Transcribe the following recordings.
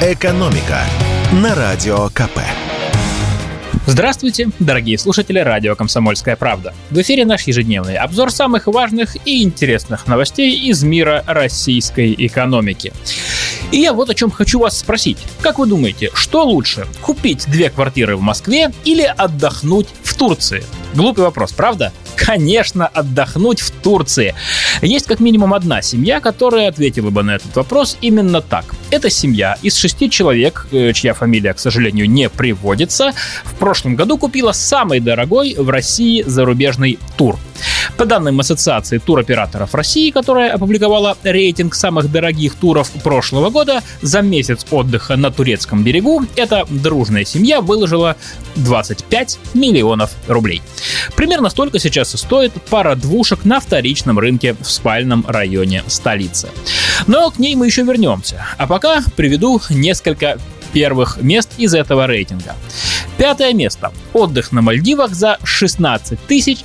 «Экономика» на Радио КП. Здравствуйте, дорогие слушатели радио «Комсомольская правда». В эфире наш ежедневный обзор самых важных и интересных новостей из мира российской экономики. И я вот о чем хочу вас спросить. Как вы думаете, что лучше, купить две квартиры в Москве или отдохнуть в Турции? Глупый вопрос, правда? Конечно, отдохнуть в Турции. Есть как минимум одна семья, которая ответила бы на этот вопрос именно так. Эта семья из шести человек, э, чья фамилия, к сожалению, не приводится, в прошлом году купила самый дорогой в России зарубежный тур. По данным Ассоциации туроператоров России, которая опубликовала рейтинг самых дорогих туров прошлого года, за месяц отдыха на турецком берегу эта дружная семья выложила 25 миллионов рублей. Примерно столько сейчас и стоит пара двушек на вторичном рынке в спальном районе столицы. Но к ней мы еще вернемся. А пока приведу несколько первых мест из этого рейтинга. Пятое место. Отдых на Мальдивах за 16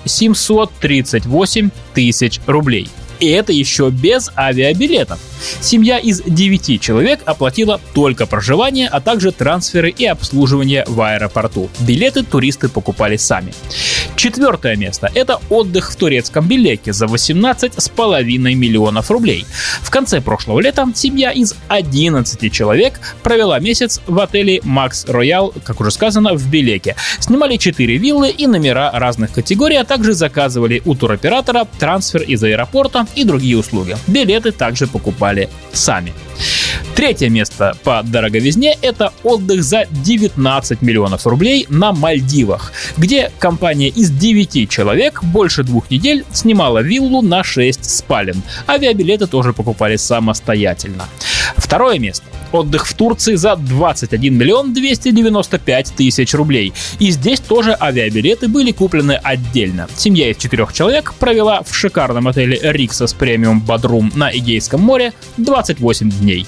738 тысяч рублей. И это еще без авиабилетов. Семья из 9 человек оплатила только проживание, а также трансферы и обслуживание в аэропорту. Билеты туристы покупали сами. Четвертое место – это отдых в турецком Белеке за 18,5 миллионов рублей. В конце прошлого лета семья из 11 человек провела месяц в отеле Макс Роял, как уже сказано, в Белеке. Снимали 4 виллы и номера разных категорий, а также заказывали у туроператора трансфер из аэропорта и другие услуги. Билеты также покупали сами. Третье место по дороговизне – это отдых за 19 миллионов рублей на Мальдивах, где компания из 9 человек больше двух недель снимала виллу на 6 спален. Авиабилеты тоже покупали самостоятельно. Второе место отдых в Турции за 21 миллион 295 тысяч рублей. И здесь тоже авиабилеты были куплены отдельно. Семья из четырех человек провела в шикарном отеле Риксос премиум Бадрум на Эгейском море 28 дней.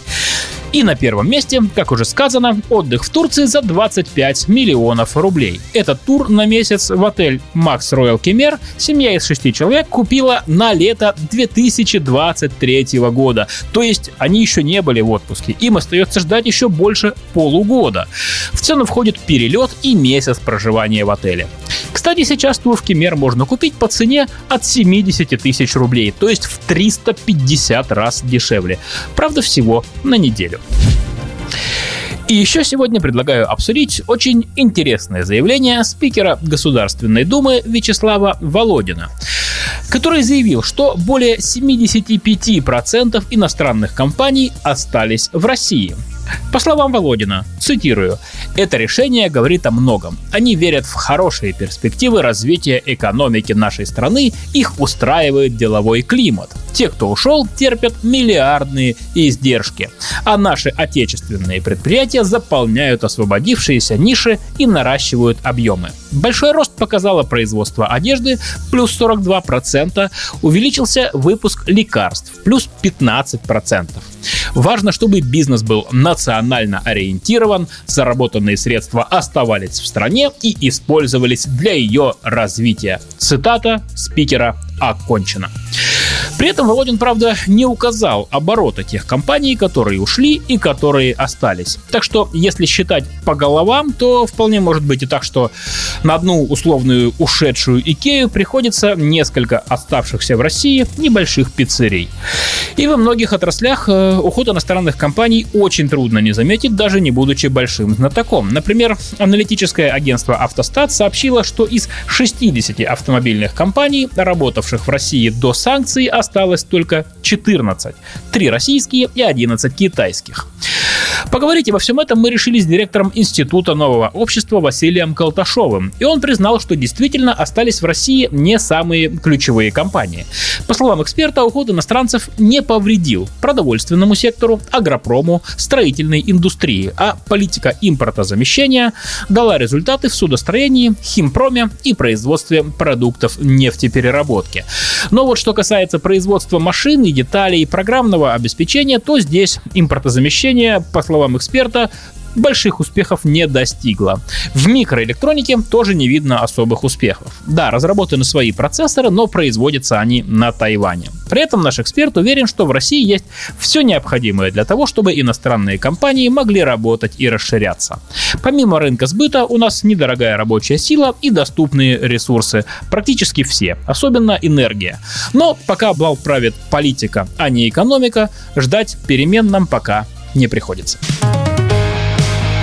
И на первом месте, как уже сказано, отдых в Турции за 25 миллионов рублей. Этот тур на месяц в отель Макс Роял Кемер семья из шести человек купила на лето 2023 года. То есть они еще не были в отпуске. Им остается ждать еще больше полугода. В цену входит перелет и месяц проживания в отеле. Кстати, сейчас тур в Кемер можно купить по цене от 70 тысяч рублей, то есть в 350 раз дешевле. Правда, всего на неделю. И еще сегодня предлагаю обсудить очень интересное заявление спикера Государственной Думы Вячеслава Володина который заявил, что более 75% иностранных компаний остались в России. По словам Володина, цитирую, «Это решение говорит о многом. Они верят в хорошие перспективы развития экономики нашей страны, их устраивает деловой климат. Те, кто ушел, терпят миллиардные издержки, а наши отечественные предприятия заполняют освободившиеся ниши и наращивают объемы. Большой рост показало производство одежды, плюс 42%, увеличился выпуск лекарств, плюс 15%. Важно, чтобы бизнес был национально ориентирован, заработанные средства оставались в стране и использовались для ее развития. Цитата спикера окончена. При этом Володин, правда, не указал оборота тех компаний, которые ушли и которые остались. Так что, если считать по головам, то вполне может быть и так, что на одну условную ушедшую Икею приходится несколько оставшихся в России небольших пиццерий. И во многих отраслях э, уход иностранных компаний очень трудно не заметить, даже не будучи большим знатоком. Например, аналитическое агентство «Автостат» сообщило, что из 60 автомобильных компаний, работавших в России до санкций, осталось только 14. Три российские и 11 китайских. Поговорить обо всем этом мы решили с директором Института нового общества Василием Колташовым, и он признал, что действительно остались в России не самые ключевые компании. По словам эксперта, уход иностранцев не повредил продовольственному сектору, агропрому, строительной индустрии, а политика импортозамещения дала результаты в судостроении, химпроме и производстве продуктов нефтепереработки. Но вот что касается производства машин и деталей программного обеспечения, то здесь импортозамещение, по словам эксперта, больших успехов не достигла. В микроэлектронике тоже не видно особых успехов. Да, разработаны свои процессоры, но производятся они на Тайване. При этом наш эксперт уверен, что в России есть все необходимое для того, чтобы иностранные компании могли работать и расширяться. Помимо рынка сбыта у нас недорогая рабочая сила и доступные ресурсы. Практически все, особенно энергия. Но пока бал правит политика, а не экономика, ждать перемен нам пока не приходится.